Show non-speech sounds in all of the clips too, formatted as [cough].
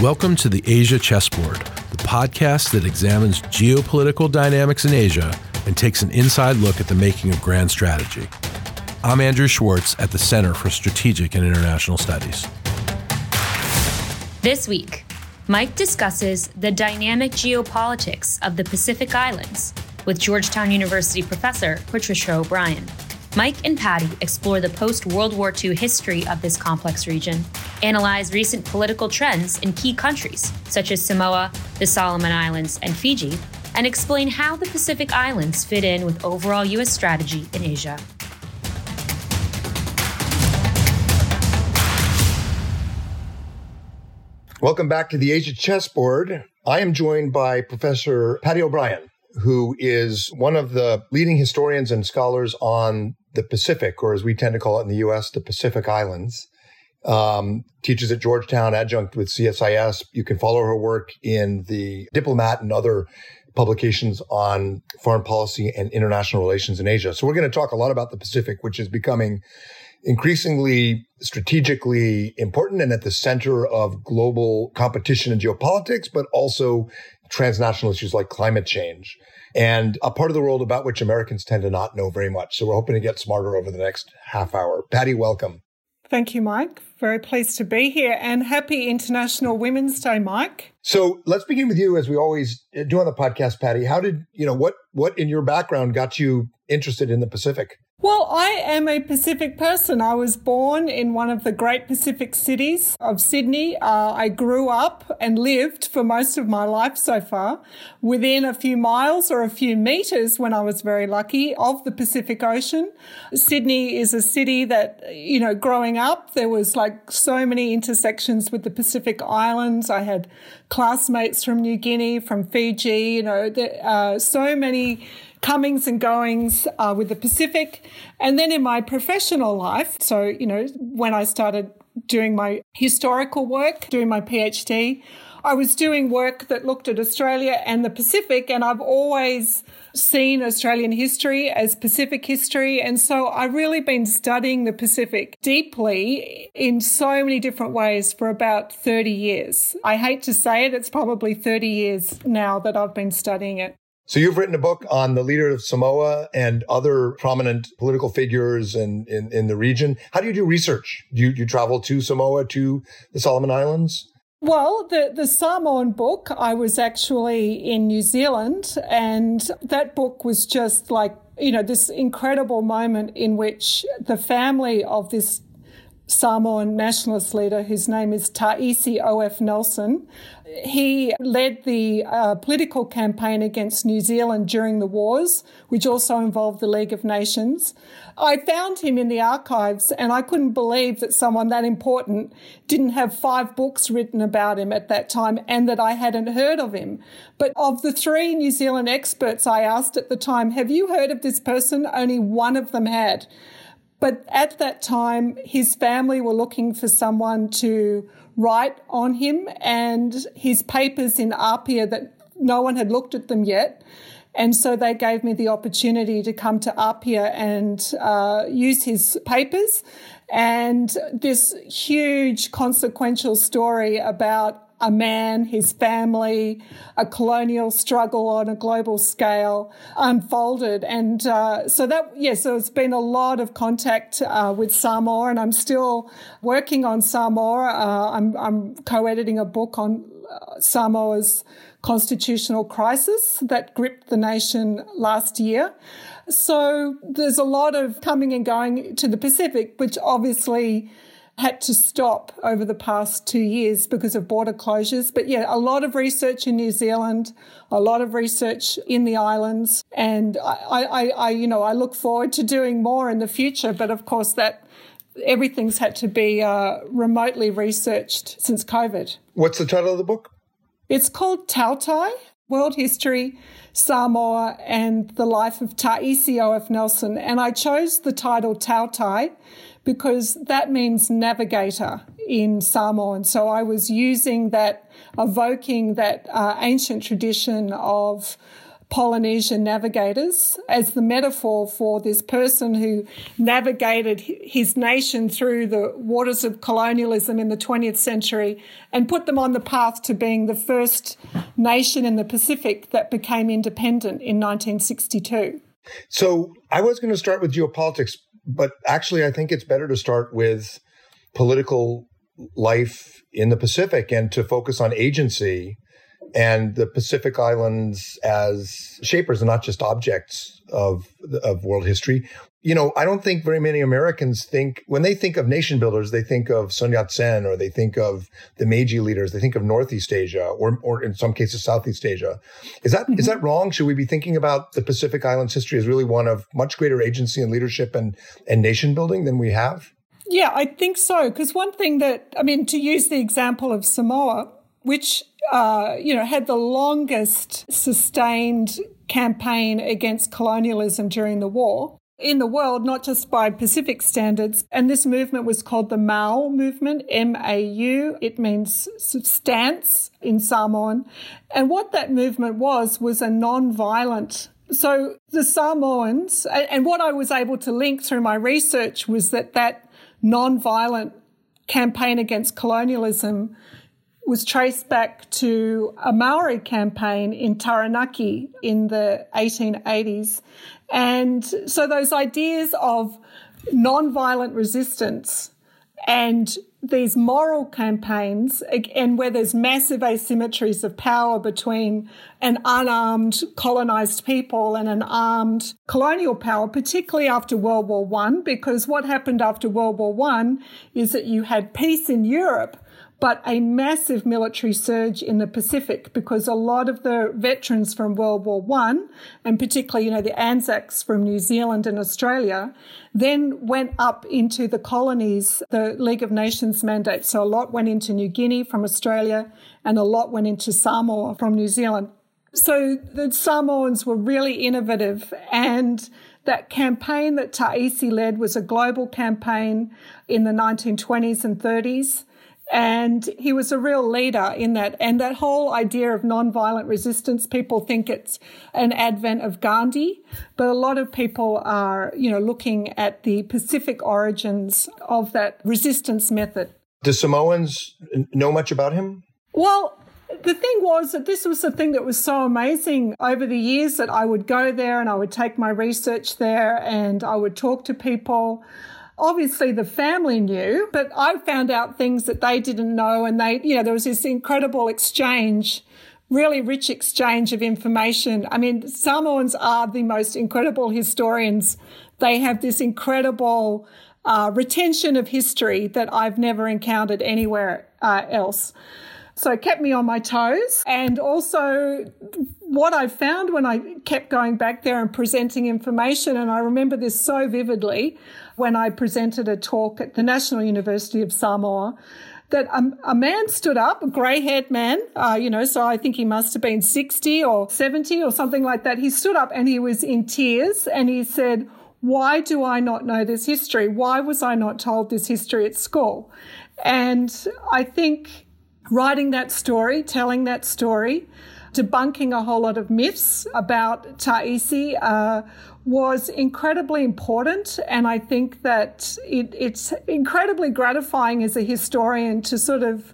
Welcome to the Asia Chessboard, the podcast that examines geopolitical dynamics in Asia and takes an inside look at the making of grand strategy. I'm Andrew Schwartz at the Center for Strategic and International Studies. This week, Mike discusses the dynamic geopolitics of the Pacific Islands with Georgetown University professor Patricia O'Brien. Mike and Patty explore the post World War II history of this complex region, analyze recent political trends in key countries such as Samoa, the Solomon Islands, and Fiji, and explain how the Pacific Islands fit in with overall U.S. strategy in Asia. Welcome back to the Asia Chessboard. I am joined by Professor Patty O'Brien, who is one of the leading historians and scholars on the Pacific, or as we tend to call it in the US, the Pacific Islands. Um, teaches at Georgetown, adjunct with CSIS. You can follow her work in the Diplomat and other publications on foreign policy and international relations in Asia. So we're going to talk a lot about the Pacific, which is becoming increasingly strategically important and at the center of global competition and geopolitics, but also transnational issues like climate change and a part of the world about which Americans tend to not know very much. So we're hoping to get smarter over the next half hour. Patty, welcome. Thank you, Mike. Very pleased to be here and happy International Women's Day, Mike. So let's begin with you as we always do on the podcast, Patty. How did, you know, what, what in your background got you interested in the Pacific? Well, I am a Pacific person. I was born in one of the great Pacific cities of Sydney. Uh, I grew up and lived for most of my life so far within a few miles or a few meters when I was very lucky of the Pacific Ocean. Sydney is a city that, you know, growing up, there was like so many intersections with the Pacific Islands. I had classmates from New Guinea, from Fiji, you know, there, uh, so many comings and goings uh, with the Pacific. And then in my professional life, so, you know, when I started doing my historical work, doing my PhD, I was doing work that looked at Australia and the Pacific, and I've always seen Australian history as Pacific history. And so I've really been studying the Pacific deeply in so many different ways for about 30 years. I hate to say it, it's probably 30 years now that I've been studying it. So you've written a book on the leader of Samoa and other prominent political figures in, in, in the region. How do you do research? Do you, do you travel to Samoa, to the Solomon Islands? Well, the, the Samoan book, I was actually in New Zealand, and that book was just like, you know, this incredible moment in which the family of this Samoan nationalist leader, whose name is Ta'isi O.F. Nelson. He led the uh, political campaign against New Zealand during the wars, which also involved the League of Nations. I found him in the archives and I couldn't believe that someone that important didn't have five books written about him at that time and that I hadn't heard of him. But of the three New Zealand experts I asked at the time, have you heard of this person? Only one of them had. But at that time, his family were looking for someone to write on him and his papers in Apia that no one had looked at them yet. And so they gave me the opportunity to come to Apia and uh, use his papers. And this huge consequential story about a man, his family, a colonial struggle on a global scale unfolded. And uh, so that, yes, yeah, so it's been a lot of contact uh, with Samoa, and I'm still working on Samoa. Uh, I'm, I'm co editing a book on uh, Samoa's constitutional crisis that gripped the nation last year. So there's a lot of coming and going to the Pacific, which obviously had to stop over the past two years because of border closures. But yeah, a lot of research in New Zealand, a lot of research in the islands. And I, I, I you know, I look forward to doing more in the future. But of course, that everything's had to be uh, remotely researched since COVID. What's the title of the book? It's called Tautai World History, Samoa, and the Life of Ta'isi O.F. Nelson. And I chose the title Tautai because that means navigator in Samoan. So I was using that, evoking that uh, ancient tradition of Polynesian navigators as the metaphor for this person who navigated his nation through the waters of colonialism in the 20th century and put them on the path to being the first nation in the Pacific that became independent in 1962. So I was going to start with geopolitics, but actually, I think it's better to start with political life in the Pacific and to focus on agency and the Pacific Islands as shapers and not just objects of of world history. You know, I don't think very many Americans think when they think of nation builders, they think of Sun Yat-sen or they think of the Meiji leaders, they think of Northeast Asia or or in some cases Southeast Asia. Is that mm-hmm. is that wrong? Should we be thinking about the Pacific Islands history as really one of much greater agency and leadership and and nation building than we have? Yeah, I think so. Because one thing that, I mean, to use the example of Samoa, which uh, you know, had the longest sustained campaign against colonialism during the war in the world, not just by Pacific standards. And this movement was called the Mau movement, M-A-U. It means stance in Samoan. And what that movement was, was a non-violent so the Samoans, and what I was able to link through my research was that that non-violent campaign against colonialism was traced back to a Maori campaign in Taranaki in the 1880s. And so those ideas of non-violent resistance and these moral campaigns, and where there's massive asymmetries of power between an unarmed colonized people and an armed colonial power, particularly after World War One, because what happened after World War One is that you had peace in Europe, but a massive military surge in the Pacific because a lot of the veterans from World War One, and particularly, you know, the Anzacs from New Zealand and Australia, then went up into the colonies, the League of Nations mandate. So a lot went into New Guinea from Australia and a lot went into Samoa from New Zealand. So the Samoans were really innovative and that campaign that Ta'isi led was a global campaign in the 1920s and 30s. And he was a real leader in that. And that whole idea of nonviolent resistance, people think it's an advent of Gandhi, but a lot of people are, you know, looking at the Pacific origins of that resistance method. Do Samoans know much about him? Well, the thing was that this was the thing that was so amazing over the years that I would go there and I would take my research there and I would talk to people obviously the family knew, but I found out things that they didn't know. And they, you know, there was this incredible exchange, really rich exchange of information. I mean, Samoans are the most incredible historians. They have this incredible uh, retention of history that I've never encountered anywhere uh, else. So it kept me on my toes. And also, what I found when I kept going back there and presenting information, and I remember this so vividly when I presented a talk at the National University of Samoa, that a, a man stood up, a grey haired man, uh, you know, so I think he must have been 60 or 70 or something like that. He stood up and he was in tears and he said, why do I not know this history? Why was I not told this history at school? And I think writing that story, telling that story, debunking a whole lot of myths about Ta'isi uh, was incredibly important. And I think that it, it's incredibly gratifying as a historian to sort of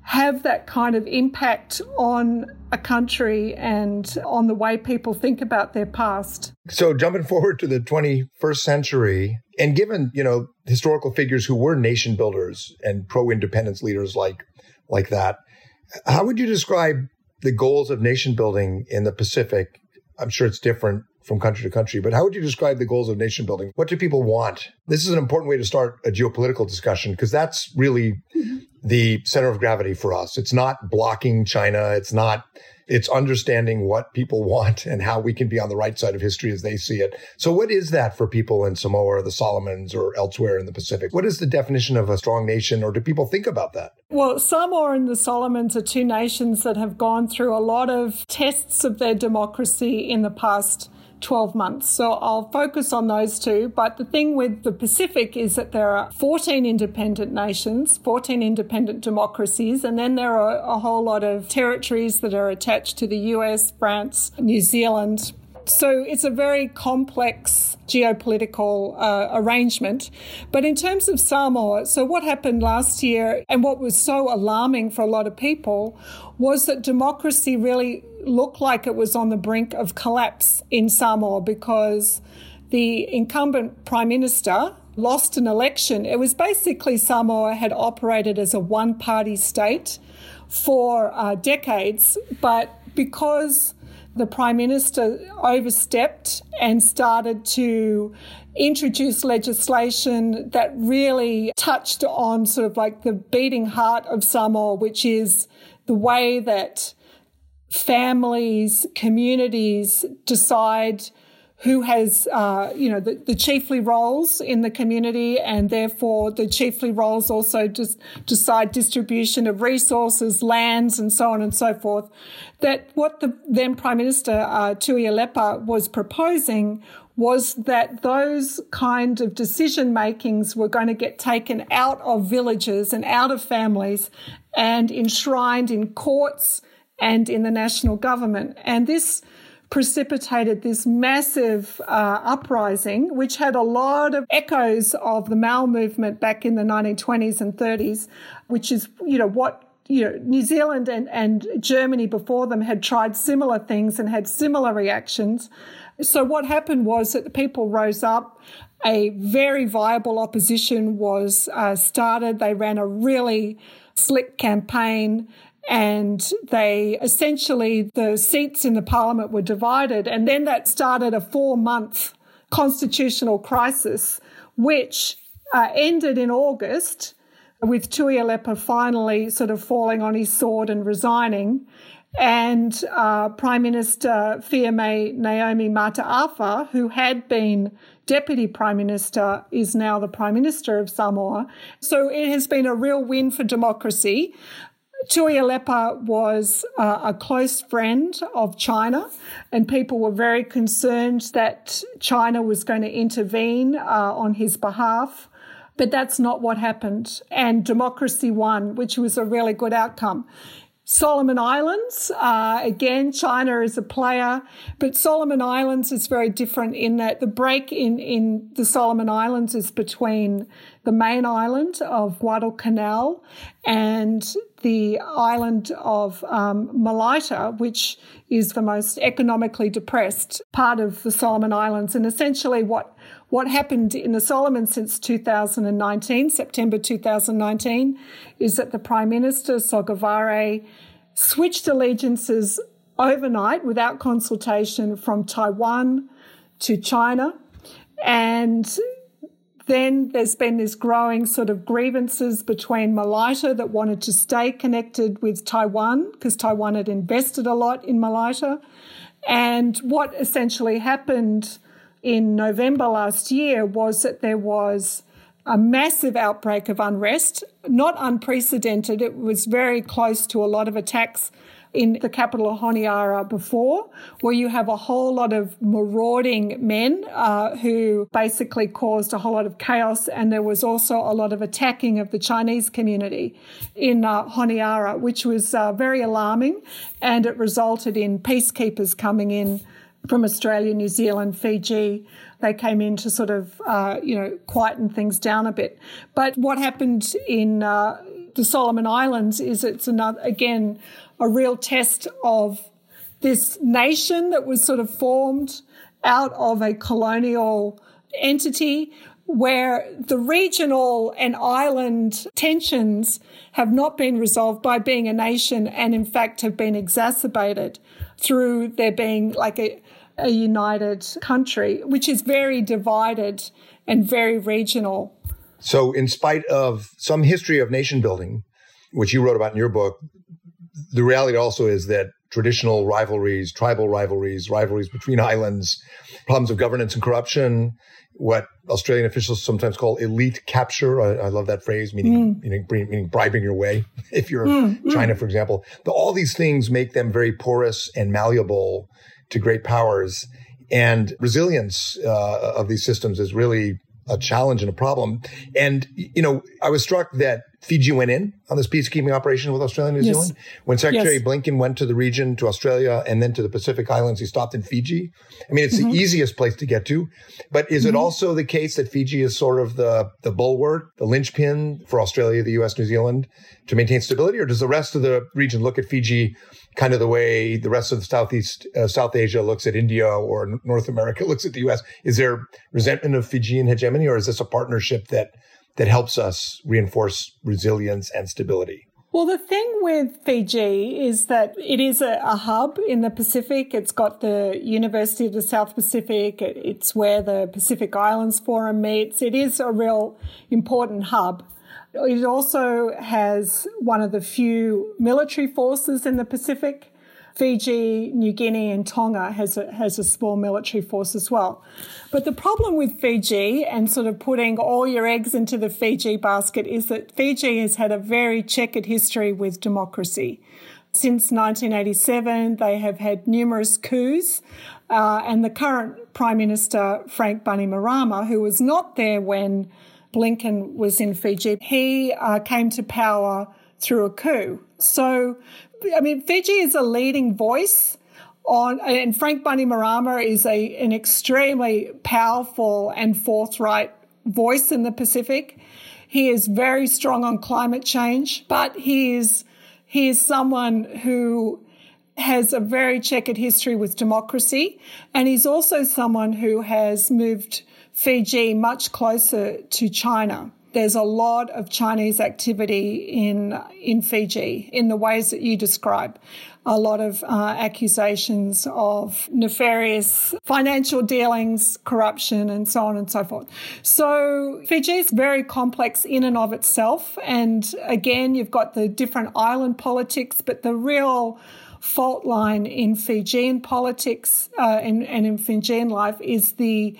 have that kind of impact on a country and on the way people think about their past. So jumping forward to the 21st century and given, you know, historical figures who were nation builders and pro-independence leaders like like that. How would you describe the goals of nation building in the Pacific? I'm sure it's different from country to country, but how would you describe the goals of nation building? What do people want? This is an important way to start a geopolitical discussion because that's really mm-hmm. the center of gravity for us. It's not blocking China. It's not it's understanding what people want and how we can be on the right side of history as they see it. So what is that for people in Samoa or the Solomons or elsewhere in the Pacific? What is the definition of a strong nation or do people think about that? Well, Samoa and the Solomons are two nations that have gone through a lot of tests of their democracy in the past 12 months. So I'll focus on those two. But the thing with the Pacific is that there are 14 independent nations, 14 independent democracies, and then there are a whole lot of territories that are attached to the US, France, New Zealand, so it's a very complex geopolitical uh, arrangement. But in terms of Samoa, so what happened last year and what was so alarming for a lot of people was that democracy really looked like it was on the brink of collapse in Samoa because the incumbent prime minister lost an election. It was basically Samoa had operated as a one party state for uh, decades, but because the Prime Minister overstepped and started to introduce legislation that really touched on sort of like the beating heart of Samoa, which is the way that families, communities decide who has, uh, you know, the, the, chiefly roles in the community, and therefore the chiefly roles also just decide distribution of resources, lands, and so on and so forth. That what the then Prime Minister uh, Tuilaepa was proposing was that those kind of decision makings were going to get taken out of villages and out of families and enshrined in courts and in the national government. And this precipitated this massive uh, uprising, which had a lot of echoes of the Mau movement back in the 1920s and 30s, which is, you know, what you know, New Zealand and, and Germany before them had tried similar things and had similar reactions. So what happened was that the people rose up. A very viable opposition was uh, started. They ran a really slick campaign and they essentially the seats in the parliament were divided and then that started a four month constitutional crisis which uh, ended in august with Tui Tuilaepa finally sort of falling on his sword and resigning and uh, Prime Minister Fiame Naomi Mataafa, who had been Deputy Prime Minister, is now the Prime Minister of Samoa. So it has been a real win for democracy. Tuilaepa was uh, a close friend of China, and people were very concerned that China was going to intervene uh, on his behalf. But that's not what happened. And democracy won, which was a really good outcome. Solomon Islands, uh, again, China is a player, but Solomon Islands is very different in that the break in, in the Solomon Islands is between the main island of Guadalcanal and the island of um, Malaita, which is the most economically depressed part of the Solomon Islands. And essentially, what what happened in the Solomon since 2019, September 2019, is that the Prime Minister, Sogavare, switched allegiances overnight without consultation from Taiwan to China. And then there's been this growing sort of grievances between Malaita that wanted to stay connected with Taiwan because Taiwan had invested a lot in Malaita. And what essentially happened in November last year was that there was a massive outbreak of unrest, not unprecedented. It was very close to a lot of attacks in the capital of Honiara before, where you have a whole lot of marauding men uh, who basically caused a whole lot of chaos. And there was also a lot of attacking of the Chinese community in uh, Honiara, which was uh, very alarming. And it resulted in peacekeepers coming in from Australia, New Zealand, Fiji. They came in to sort of, uh, you know, quieten things down a bit. But what happened in uh, the Solomon Islands is it's another, again, a real test of this nation that was sort of formed out of a colonial entity where the regional and island tensions have not been resolved by being a nation and in fact have been exacerbated through there being like a, a united country, which is very divided and very regional. So, in spite of some history of nation building, which you wrote about in your book, the reality also is that traditional rivalries, tribal rivalries, rivalries between islands, problems of governance and corruption, what Australian officials sometimes call elite capture. I, I love that phrase, meaning, mm. meaning, meaning bribing your way. [laughs] If you're mm, China, mm. for example, the, all these things make them very porous and malleable to great powers. And resilience uh, of these systems is really a challenge and a problem. And, you know, I was struck that Fiji went in on this peacekeeping operation with Australia and New yes. Zealand. When Secretary yes. Blinken went to the region, to Australia, and then to the Pacific Islands, he stopped in Fiji. I mean, it's mm-hmm. the easiest place to get to. But is mm-hmm. it also the case that Fiji is sort of the, the bulwark, the linchpin for Australia, the US, New Zealand to maintain stability? Or does the rest of the region look at Fiji kind of the way the rest of the Southeast, uh, South Asia looks at India or North America [laughs] looks at the US? Is there resentment of Fijian hegemony or is this a partnership that that helps us reinforce resilience and stability? Well, the thing with Fiji is that it is a, a, hub in the Pacific. It's got the University of the South Pacific. It's where the Pacific Islands Forum meets. It is a real important hub. It also has one of the few military forces in the Pacific. Fiji, New Guinea, and Tonga has a, has a small military force as well. But the problem with Fiji and sort of putting all your eggs into the Fiji basket is that Fiji has had a very checkered history with democracy. Since 1987, they have had numerous coups, uh, and the current Prime Minister, Frank Bainimarama, who was not there when Blinken was in Fiji, he uh, came to power through a coup. So I mean, Fiji is a leading voice on, and Frank Bainimarama is a, an extremely powerful and forthright voice in the Pacific. He is very strong on climate change, but he is, he is someone who has a very checkered history with democracy. And he's also someone who has moved Fiji much closer to China there's a lot of Chinese activity in in Fiji in the ways that you describe. A lot of uh, accusations of nefarious financial dealings, corruption, and so on and so forth. So Fiji is very complex in and of itself. And again, you've got the different island politics, but the real fault line in Fijian politics uh, and, and in Fijian life is the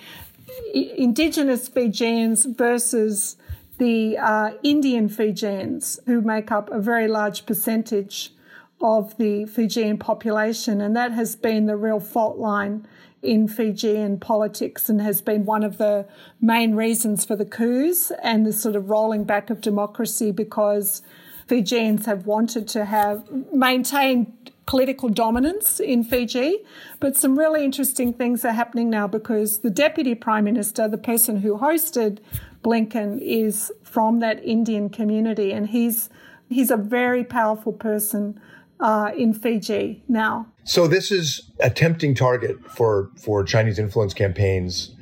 indigenous Fijians versus the uh, Indian Fijians, who make up a very large percentage of the Fijian population. And that has been the real fault line in Fijian politics and has been one of the main reasons for the coups and the sort of rolling back of democracy because Fijians have wanted to have maintained political dominance in Fiji. But some really interesting things are happening now because the deputy prime minister, the person who hosted Blinken is from that Indian community, and he's he's a very powerful person uh, in Fiji now. So this is a tempting target for for Chinese influence campaigns.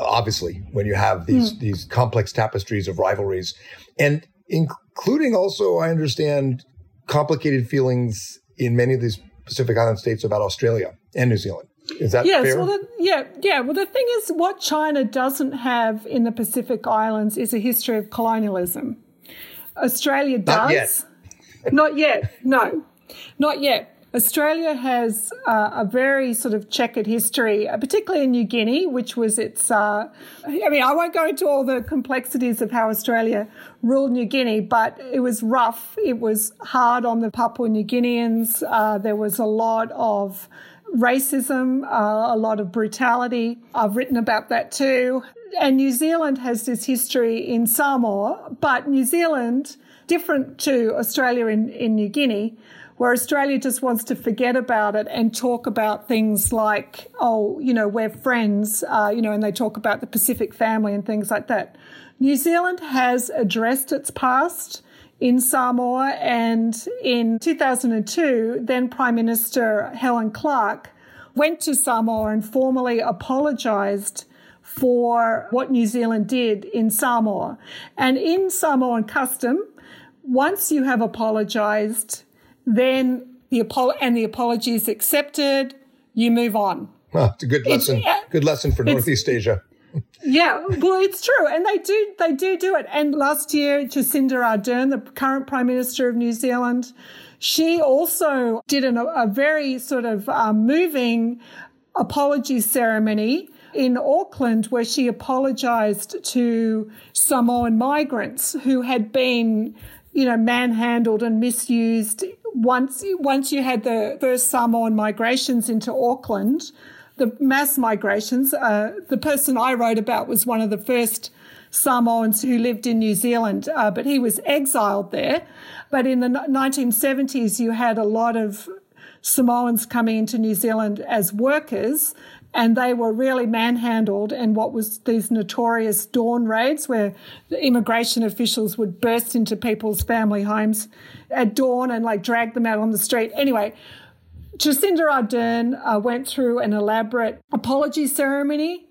Obviously, when you have these mm. these complex tapestries of rivalries, and including also, I understand complicated feelings in many of these Pacific Island states about Australia and New Zealand. Is that yes, fair? Well, the, yeah, yeah. Well, the thing is, what China doesn't have in the Pacific Islands is a history of colonialism. Australia does. Not yet. Not yet. No, not yet. Australia has uh, a very sort of checkered history, uh, particularly in New Guinea, which was its. Uh, I mean, I won't go into all the complexities of how Australia ruled New Guinea, but it was rough. It was hard on the Papua New Guineans. Uh, there was a lot of racism, uh, a lot of brutality. I've written about that too. And New Zealand has this history in Samoa, but New Zealand, different to Australia in, in New Guinea, where Australia just wants to forget about it and talk about things like, oh, you know, we're friends, uh, you know, and they talk about the Pacific family and things like that. New Zealand has addressed its past in Samoa. And in 2002, then Prime Minister Helen Clark went to Samoa and formally apologized for what New Zealand did in Samoa. And in Samoan custom, once you have apologized, then the apo- and the apology is accepted, you move on. Oh, it's a good lesson. It's, good lesson for Northeast Asia yeah, well, it's true, and they do they do do it. And last year, Jacinda Ardern, the current Prime Minister of New Zealand, she also did an, a very sort of um, moving apology ceremony in Auckland where she apologized to Samoan migrants who had been, you know, manhandled and misused once once you had the first Samoan migrations into Auckland the mass migrations. Uh, the person I wrote about was one of the first Samoans who lived in New Zealand, uh, but he was exiled there. But in the 1970s, you had a lot of Samoans coming into New Zealand as workers, and they were really manhandled in what was these notorious dawn raids where immigration officials would burst into people's family homes at dawn and like drag them out on the street. Anyway, Jacinda Ardern uh, went through an elaborate apology ceremony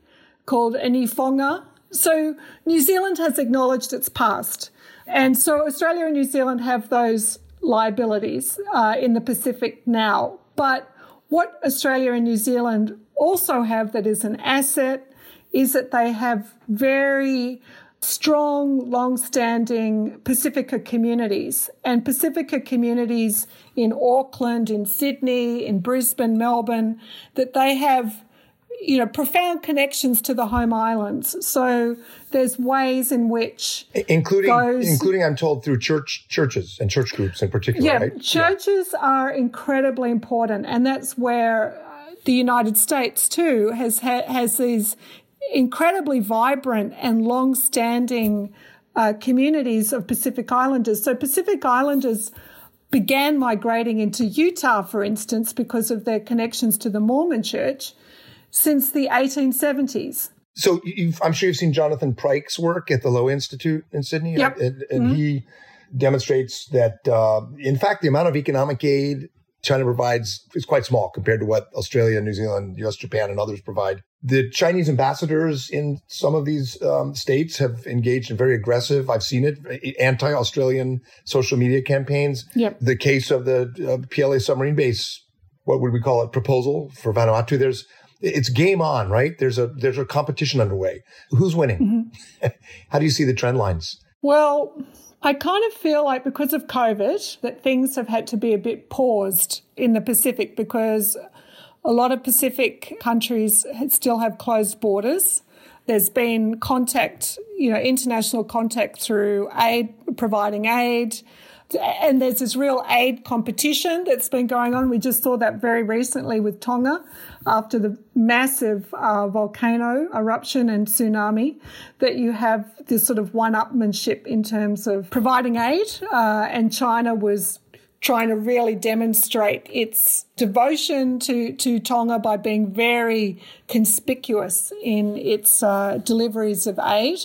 called Inifonga. So New Zealand has acknowledged its past. And so Australia and New Zealand have those liabilities uh, in the Pacific now. But what Australia and New Zealand also have that is an asset is that they have very strong, long-standing Pacifica communities and Pacifica communities in Auckland, in Sydney, in Brisbane, Melbourne, that they have you know, profound connections to the home islands. So there's ways in which, including, those, including, I'm told, through church churches and church groups in particular. Yeah, right? churches yeah. are incredibly important, and that's where uh, the United States too has has these incredibly vibrant and long-standing uh, communities of Pacific Islanders. So Pacific Islanders began migrating into Utah, for instance, because of their connections to the Mormon Church since the 1870s. So I'm sure you've seen Jonathan Pryke's work at the Lowy Institute in Sydney. Yep. And, and mm-hmm. he demonstrates that, uh, in fact, the amount of economic aid China provides is quite small compared to what Australia, New Zealand, US, Japan, and others provide. The Chinese ambassadors in some of these um, states have engaged in very aggressive, I've seen it, anti Australian social media campaigns. Yep. The case of the uh, PLA submarine base, what would we call it, proposal for Vanuatu, there's it's game on, right? There's a there's a competition underway. Who's winning? Mm-hmm. [laughs] How do you see the trend lines? Well, I kind of feel like because of COVID that things have had to be a bit paused in the Pacific because a lot of Pacific countries still have closed borders. There's been contact, you know, international contact through aid, providing aid, and there's this real aid competition that's been going on. We just saw that very recently with Tonga after the massive uh, volcano eruption and tsunami, that you have this sort of one upmanship in terms of providing aid. Uh, and China was trying to really demonstrate its devotion to, to Tonga by being very conspicuous in its uh, deliveries of aid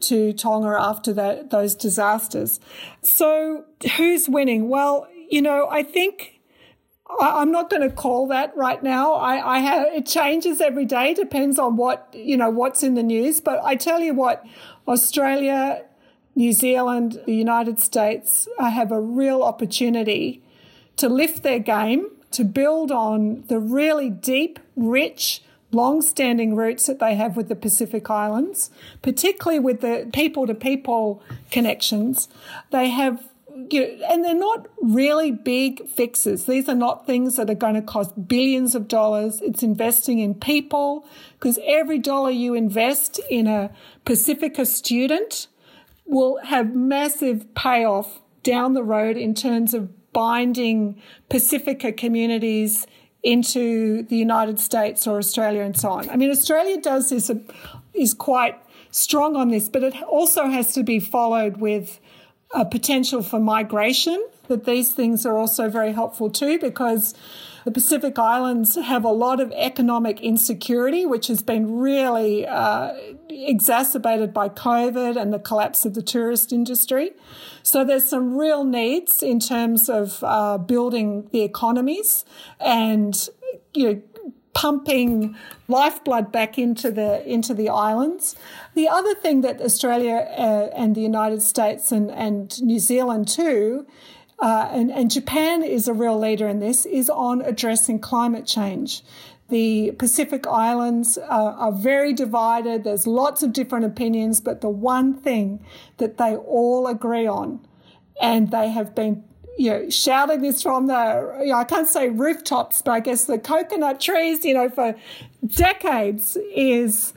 to Tonga after that, those disasters. So who's winning? Well, you know, I think I, am not going to call that right now. I, I have, it changes every day, depends on what, you know, what's in the news. But I tell you what, Australia, New Zealand, the United States uh, have a real opportunity to lift their game, to build on the really deep, rich, long-standing roots that they have with the Pacific Islands, particularly with the people-to-people connections. They have you know, and they're not really big fixes. These are not things that are going to cost billions of dollars. It's investing in people because every dollar you invest in a Pacifica student will have massive payoff down the road in terms of binding Pacifica communities into the United States or Australia and so on. I mean, Australia does this, uh, is quite strong on this, but it also has to be followed with a potential for migration, that these things are also very helpful too, because the Pacific Islands have a lot of economic insecurity, which has been really uh, exacerbated by COVID and the collapse of the tourist industry. So there's some real needs in terms of uh, building the economies and you know pumping lifeblood back into the into the islands. The other thing that Australia uh, and the United States and, and New Zealand too uh, and, and Japan is a real leader in this, is on addressing climate change. The Pacific Islands are, are, very divided. There's lots of different opinions, but the one thing that they all agree on, and they have been you know, shouting this from the, you know, I can't say rooftops, but I guess the coconut trees, you know, for decades is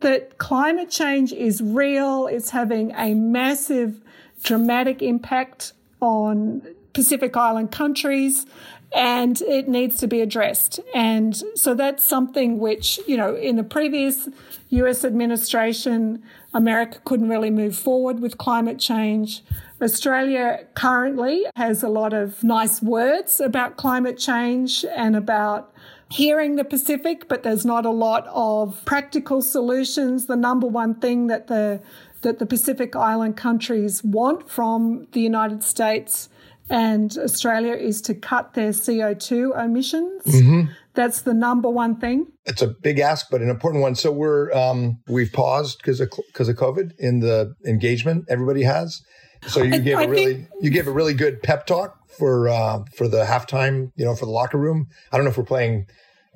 that climate change is real. It's having a massive, dramatic impact on Pacific Island countries and it needs to be addressed. And so that's something which, you know, in the previous US administration, America couldn't really move forward with climate change. Australia currently has a lot of nice words about climate change and about hearing the Pacific, but there's not a lot of practical solutions. The number one thing that the that the Pacific Island countries want from the United States and Australia is to cut their CO2 emissions. Mm-hmm. That's the number one thing. It's a big ask, but an important one. So we're um, we've paused because of because of COVID in the engagement everybody has. So you gave I, a really think... you gave a really good pep talk for uh, for the halftime, you know, for the locker room. I don't know if we're playing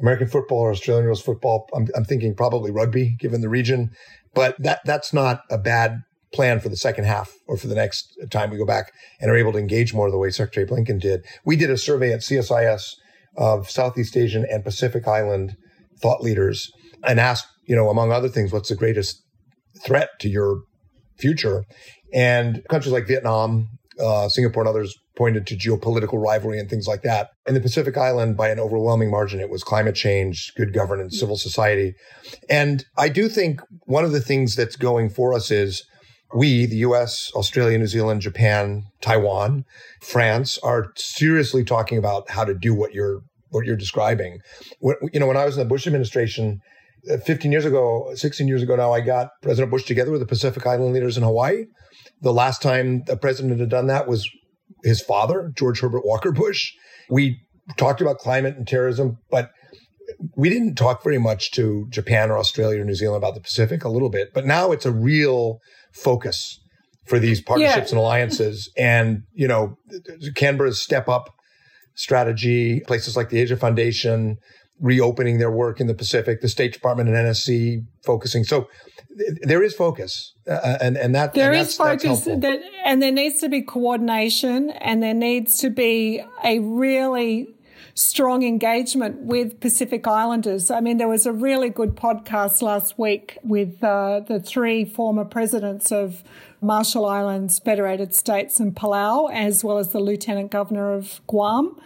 American football or Australian rules football. I'm, I'm thinking probably rugby, given the region, but that that's not a bad plan for the second half or for the next time we go back and are able to engage more the way Secretary Blinken did. We did a survey at CSIS of Southeast Asian and Pacific Island thought leaders and asked, you know, among other things, what's the greatest threat to your future? And countries like Vietnam, uh, Singapore, and others pointed to geopolitical rivalry and things like that. In the Pacific Island, by an overwhelming margin, it was climate change, good governance, civil society. And I do think one of the things that's going for us is we, the US, Australia, New Zealand, Japan, Taiwan, France, are seriously talking about how to do what you're what you're describing. When, you know, when I was in the Bush administration, uh, 15 years ago, 16 years ago now, I got President Bush together with the Pacific Island leaders in Hawaii. The last time a president had done that was his father, George Herbert Walker Bush. We talked about climate and terrorism, but we didn't talk very much to Japan or Australia or New Zealand about the Pacific, a little bit, but now it's a real focus for these partnerships yeah. and alliances. And, you know, Canberra's step up strategy, places like the Asia Foundation reopening their work in the Pacific, the State Department and NSC focusing. So there is focus, uh, and and that there and is focus, that, and there needs to be coordination, and there needs to be a really strong engagement with Pacific Islanders. I mean, there was a really good podcast last week with uh, the three former presidents of Marshall Islands, Federated States, and Palau, as well as the Lieutenant Governor of Guam.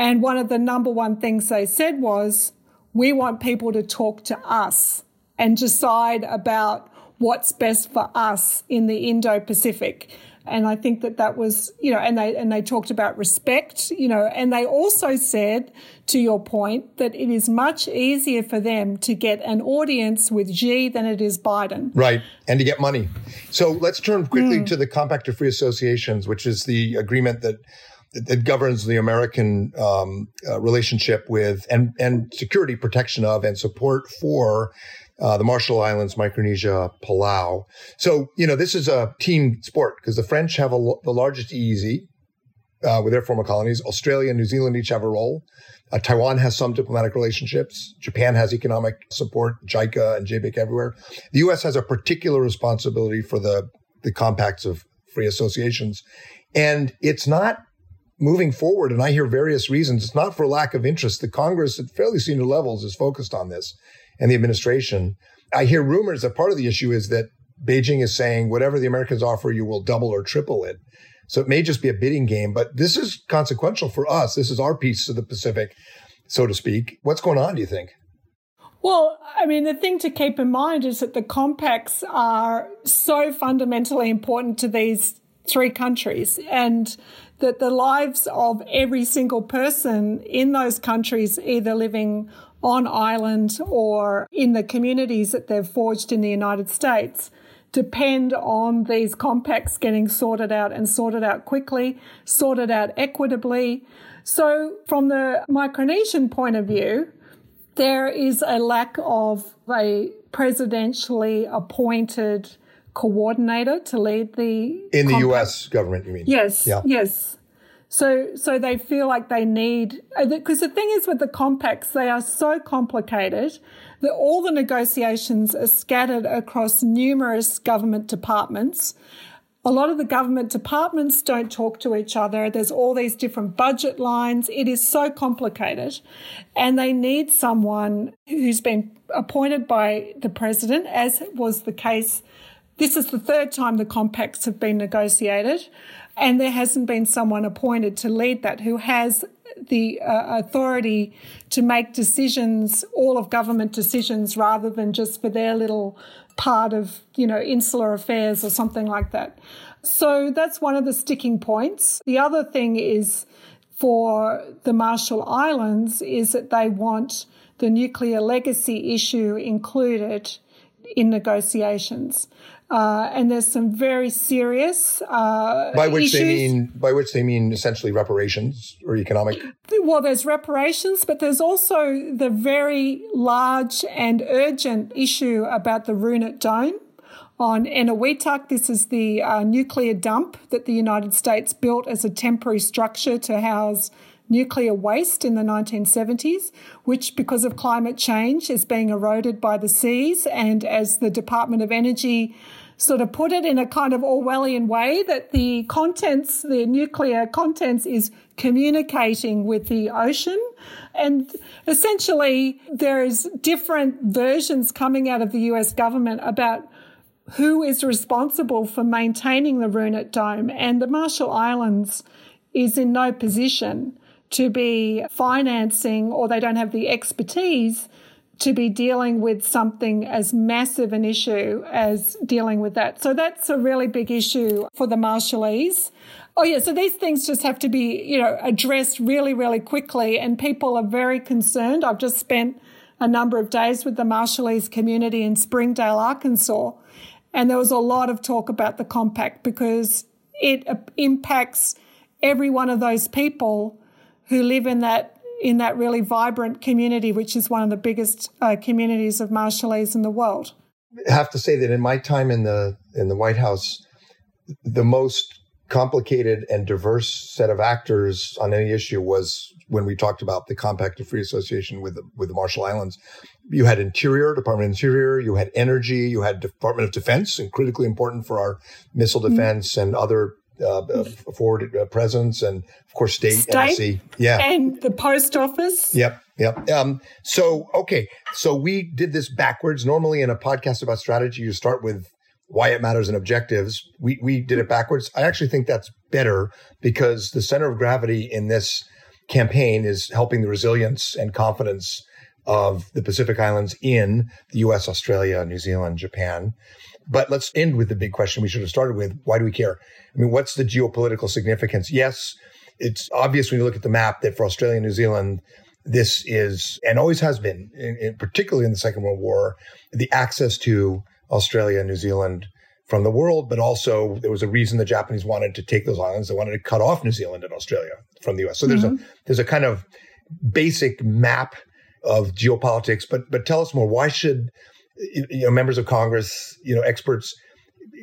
And one of the number one things they said was, we want people to talk to us and decide about what's best for us in the Indo Pacific. And I think that that was, you know, and they, and they talked about respect, you know, and they also said, to your point, that it is much easier for them to get an audience with Xi than it is Biden. Right. And to get money. So let's turn quickly mm. to the Compact of Free Associations, which is the agreement that that governs the American um, uh, relationship with and and security protection of and support for uh, the Marshall Islands, Micronesia, Palau. So, you know, this is a team sport because the French have the largest EEZ uh, with their former colonies. Australia and New Zealand each have a role. Uh, Taiwan has some diplomatic relationships. Japan has economic support, JICA and JBIC everywhere. The U.S. has a particular responsibility for the, the compacts of free associations. And it's not moving forward. And I hear various reasons. It's not for lack of interest. The Congress at fairly senior levels is focused on this and the administration. I hear rumors that part of the issue is that Beijing is saying whatever the Americans offer you will double or triple it. So it may just be a bidding game, but this is consequential for us. This is our piece of the Pacific, so to speak. What's going on, do you think? Well, I mean, the thing to keep in mind is that the compacts are so fundamentally important to these three countries and that the lives of every single person in those countries, either living on island or in the communities that they've forged in the United States depend on these compacts getting sorted out and sorted out quickly, sorted out equitably. So from the Micronesian point of view, there is a lack of a presidentially appointed coordinator to lead the in the compact. US government you mean yes yeah. yes so, so they feel like they need, because uh, the thing is with the compacts, they are so complicated that all the negotiations are scattered across numerous government departments. A lot of the government departments don't talk to each other. There's all these different budget lines. It is so complicated. And they need someone who's been appointed by the president, as was the case This is the third time the compacts have been negotiated, and there hasn't been someone appointed to lead that who has the uh, authority to make decisions, all of government decisions, rather than just for their little part of, you know, insular affairs or something like that. So that's one of the sticking points. The other thing is for the Marshall Islands is that they want the nuclear legacy issue included in negotiations. Uh, and there's some very serious uh, by which issues. they mean by which they mean essentially reparations or economic. Well, there's reparations, but there's also the very large and urgent issue about the Runit Dome on Enewetak. This is the uh, nuclear dump that the United States built as a temporary structure to house nuclear waste in the 1970s, which, because of climate change, is being eroded by the seas. And as the Department of Energy sort of put it in a kind of Orwellian way, that the contents, the nuclear contents, is communicating with the ocean. And essentially, there is different versions coming out of the US government about who is responsible for maintaining the Runit Dome. And the Marshall Islands is in no position to be financing or they don't have the expertise to be dealing with something as massive an issue as dealing with that. So that's a really big issue for the Marshallese. Oh yeah, so these things just have to be, you know, addressed really, really quickly and people are very concerned. I've just spent a number of days with the Marshallese community in Springdale, Arkansas, and there was a lot of talk about the compact because it impacts every one of those people who live in that in that really vibrant community, which is one of the biggest uh, communities of Marshallese in the world. I have to say that in my time in the in the White House, the most complicated and diverse set of actors on any issue was when we talked about the Compact of Free Association with the, with the Marshall Islands. You had Interior, Department of Interior, you had Energy, you had Department of Defense, and critically important for our missile mm-hmm. defense mm-hmm. and other uh, uh, forward uh, presence, and of course, state, state yeah, and the post office. Yep, yep. Um, so, okay, so we did this backwards. Normally, in a podcast about strategy, you start with why it matters and objectives. We we did it backwards. I actually think that's better because the center of gravity in this campaign is helping the resilience and confidence of the Pacific Islands in the US, Australia, New Zealand, Japan. But let's end with the big question we should have started with. Why do we care? I mean, what's the geopolitical significance? Yes, it's obvious when you look at the map that for Australia and New Zealand, this is, and always has been, in, in, particularly in the Second World War, the access to Australia and New Zealand from the world, but also there was a reason the Japanese wanted to take those islands. They wanted to cut off New Zealand and Australia from the US. So mm-hmm. there's a there's a kind of basic map of geopolitics. But but tell us more. Why should you know members of Congress, you know, experts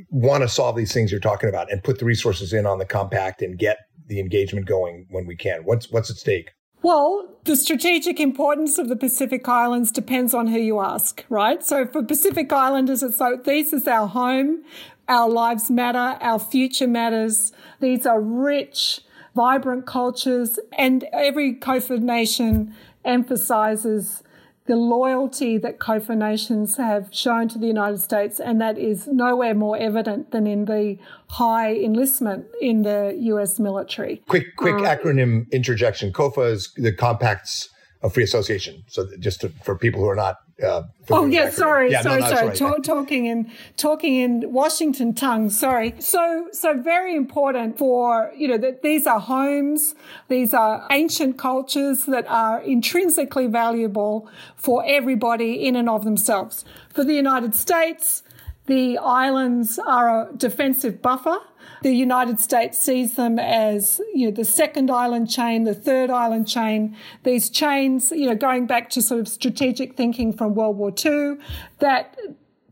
want to solve these things you're talking about and put the resources in on the compact and get the engagement going when we can? What's what's at stake? Well, the strategic importance of the Pacific Islands depends on who you ask, right? So for Pacific Islanders, it's like this is our home, our lives matter, our future matters. These are rich, vibrant cultures, and every COFA nation emphasizes the loyalty that COFA nations have shown to the United States, and that is nowhere more evident than in the high enlistment in the US military. Quick, quick um, acronym interjection. COFA is the Compacts of Free Association. So just to, for people who are not uh, oh yeah, sorry, yeah, sorry, no, sorry. Right. Talk, talking in talking in Washington tongue. Sorry. So so very important for you know that these are homes, these are ancient cultures that are intrinsically valuable for everybody in and of themselves. For the United States, the islands are a defensive buffer. The United States sees them as, you know, the second island chain, the third island chain. These chains, you know, going back to sort of strategic thinking from World War II, that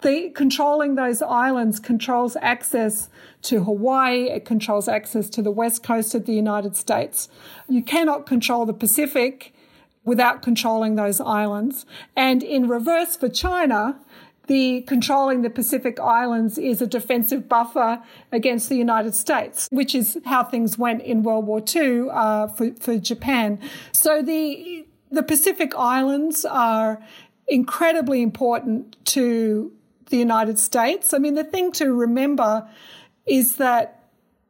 the controlling those islands controls access to Hawaii, it controls access to the west coast of the United States. You cannot control the Pacific without controlling those islands. And in reverse for China, the controlling the Pacific Islands is a defensive buffer against the United States, which is how things went in World War II uh, for, for Japan. So the the Pacific Islands are incredibly important to the United States. I mean, the thing to remember is that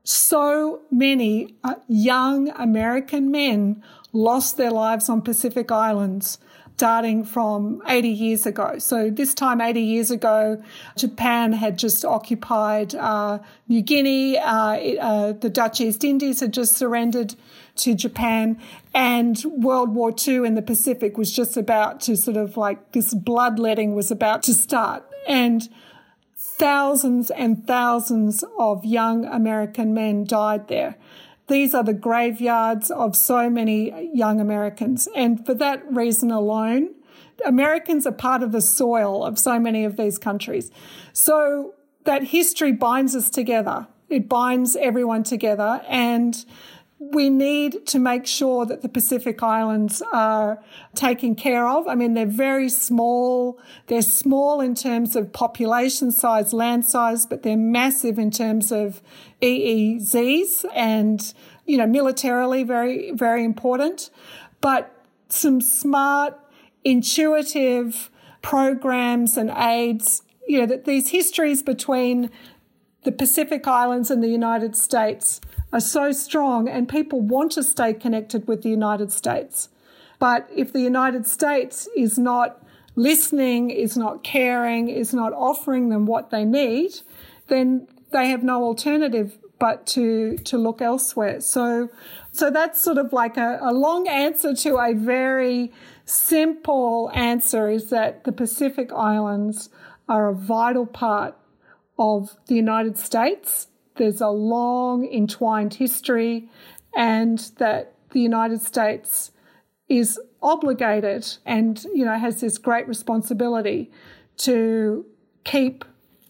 so many uh, young American men lost their lives on Pacific Islands starting from 80 years ago. So this time, 80 years ago, Japan had just occupied uh, New Guinea. Uh, it, uh, the Dutch East Indies had just surrendered to Japan, and World War II in the Pacific was just about to sort of like this bloodletting was about to start, and thousands and thousands of young American men died there. These are the graveyards of so many young Americans. And for that reason alone, Americans are part of the soil of so many of these countries. So that history binds us together. It binds everyone together. And we need to make sure that the Pacific Islands are taken care of. I mean, they're very small. They're small in terms of population size, land size, but they're massive in terms of EEZs and, you know, militarily very, very important. But some smart, intuitive programs and aids, you know, that these histories between the Pacific Islands and the United States are so strong and people want to stay connected with the United States. But if the United States is not listening, is not caring, is not offering them what they need, then they have no alternative but to to look elsewhere. So so that's sort of like a, a long answer to a very simple answer is that the Pacific Islands are a vital part of the United States there's a long entwined history and that the United States is obligated and you know has this great responsibility to keep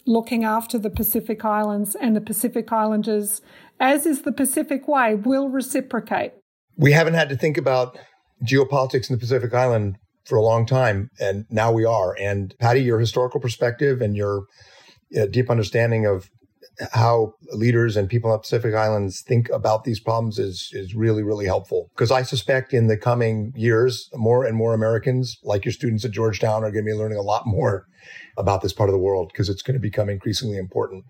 looking after the Pacific Islands and the Pacific Islanders as is the Pacific way will reciprocate. We haven't had to think about geopolitics in the Pacific Island for a long time and now we are and Patty your historical perspective and your uh, deep understanding of how leaders and people on Pacific Islands think about these problems is is really really helpful because I suspect in the coming years more and more Americans like your students at Georgetown are going to be learning a lot more about this part of the world because it's going to become increasingly important.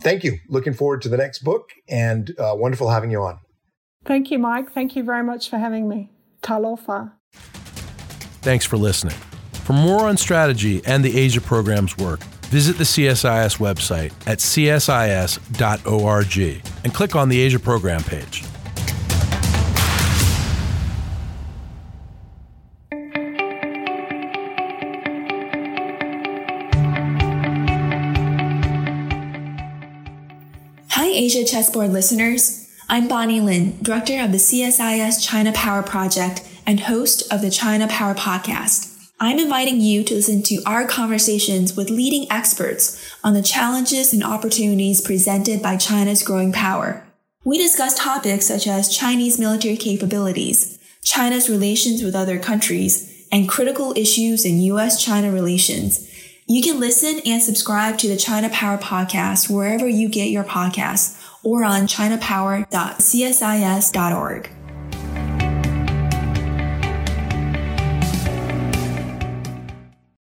Thank you. Looking forward to the next book and uh, wonderful having you on. Thank you, Mike. Thank you very much for having me. Talofa. Thanks for listening. For more on strategy and the Asia program's work Visit the CSIS website at csis.org and click on the Asia Program page. Hi, Asia Chessboard listeners. I'm Bonnie Lin, Director of the CSIS China Power Project and host of the China Power Podcast. I'm inviting you to listen to our conversations with leading experts on the challenges and opportunities presented by China's growing power. We discuss topics such as Chinese military capabilities, China's relations with other countries, and critical issues in U.S. China relations. You can listen and subscribe to the China Power podcast wherever you get your podcasts or on chinapower.csis.org.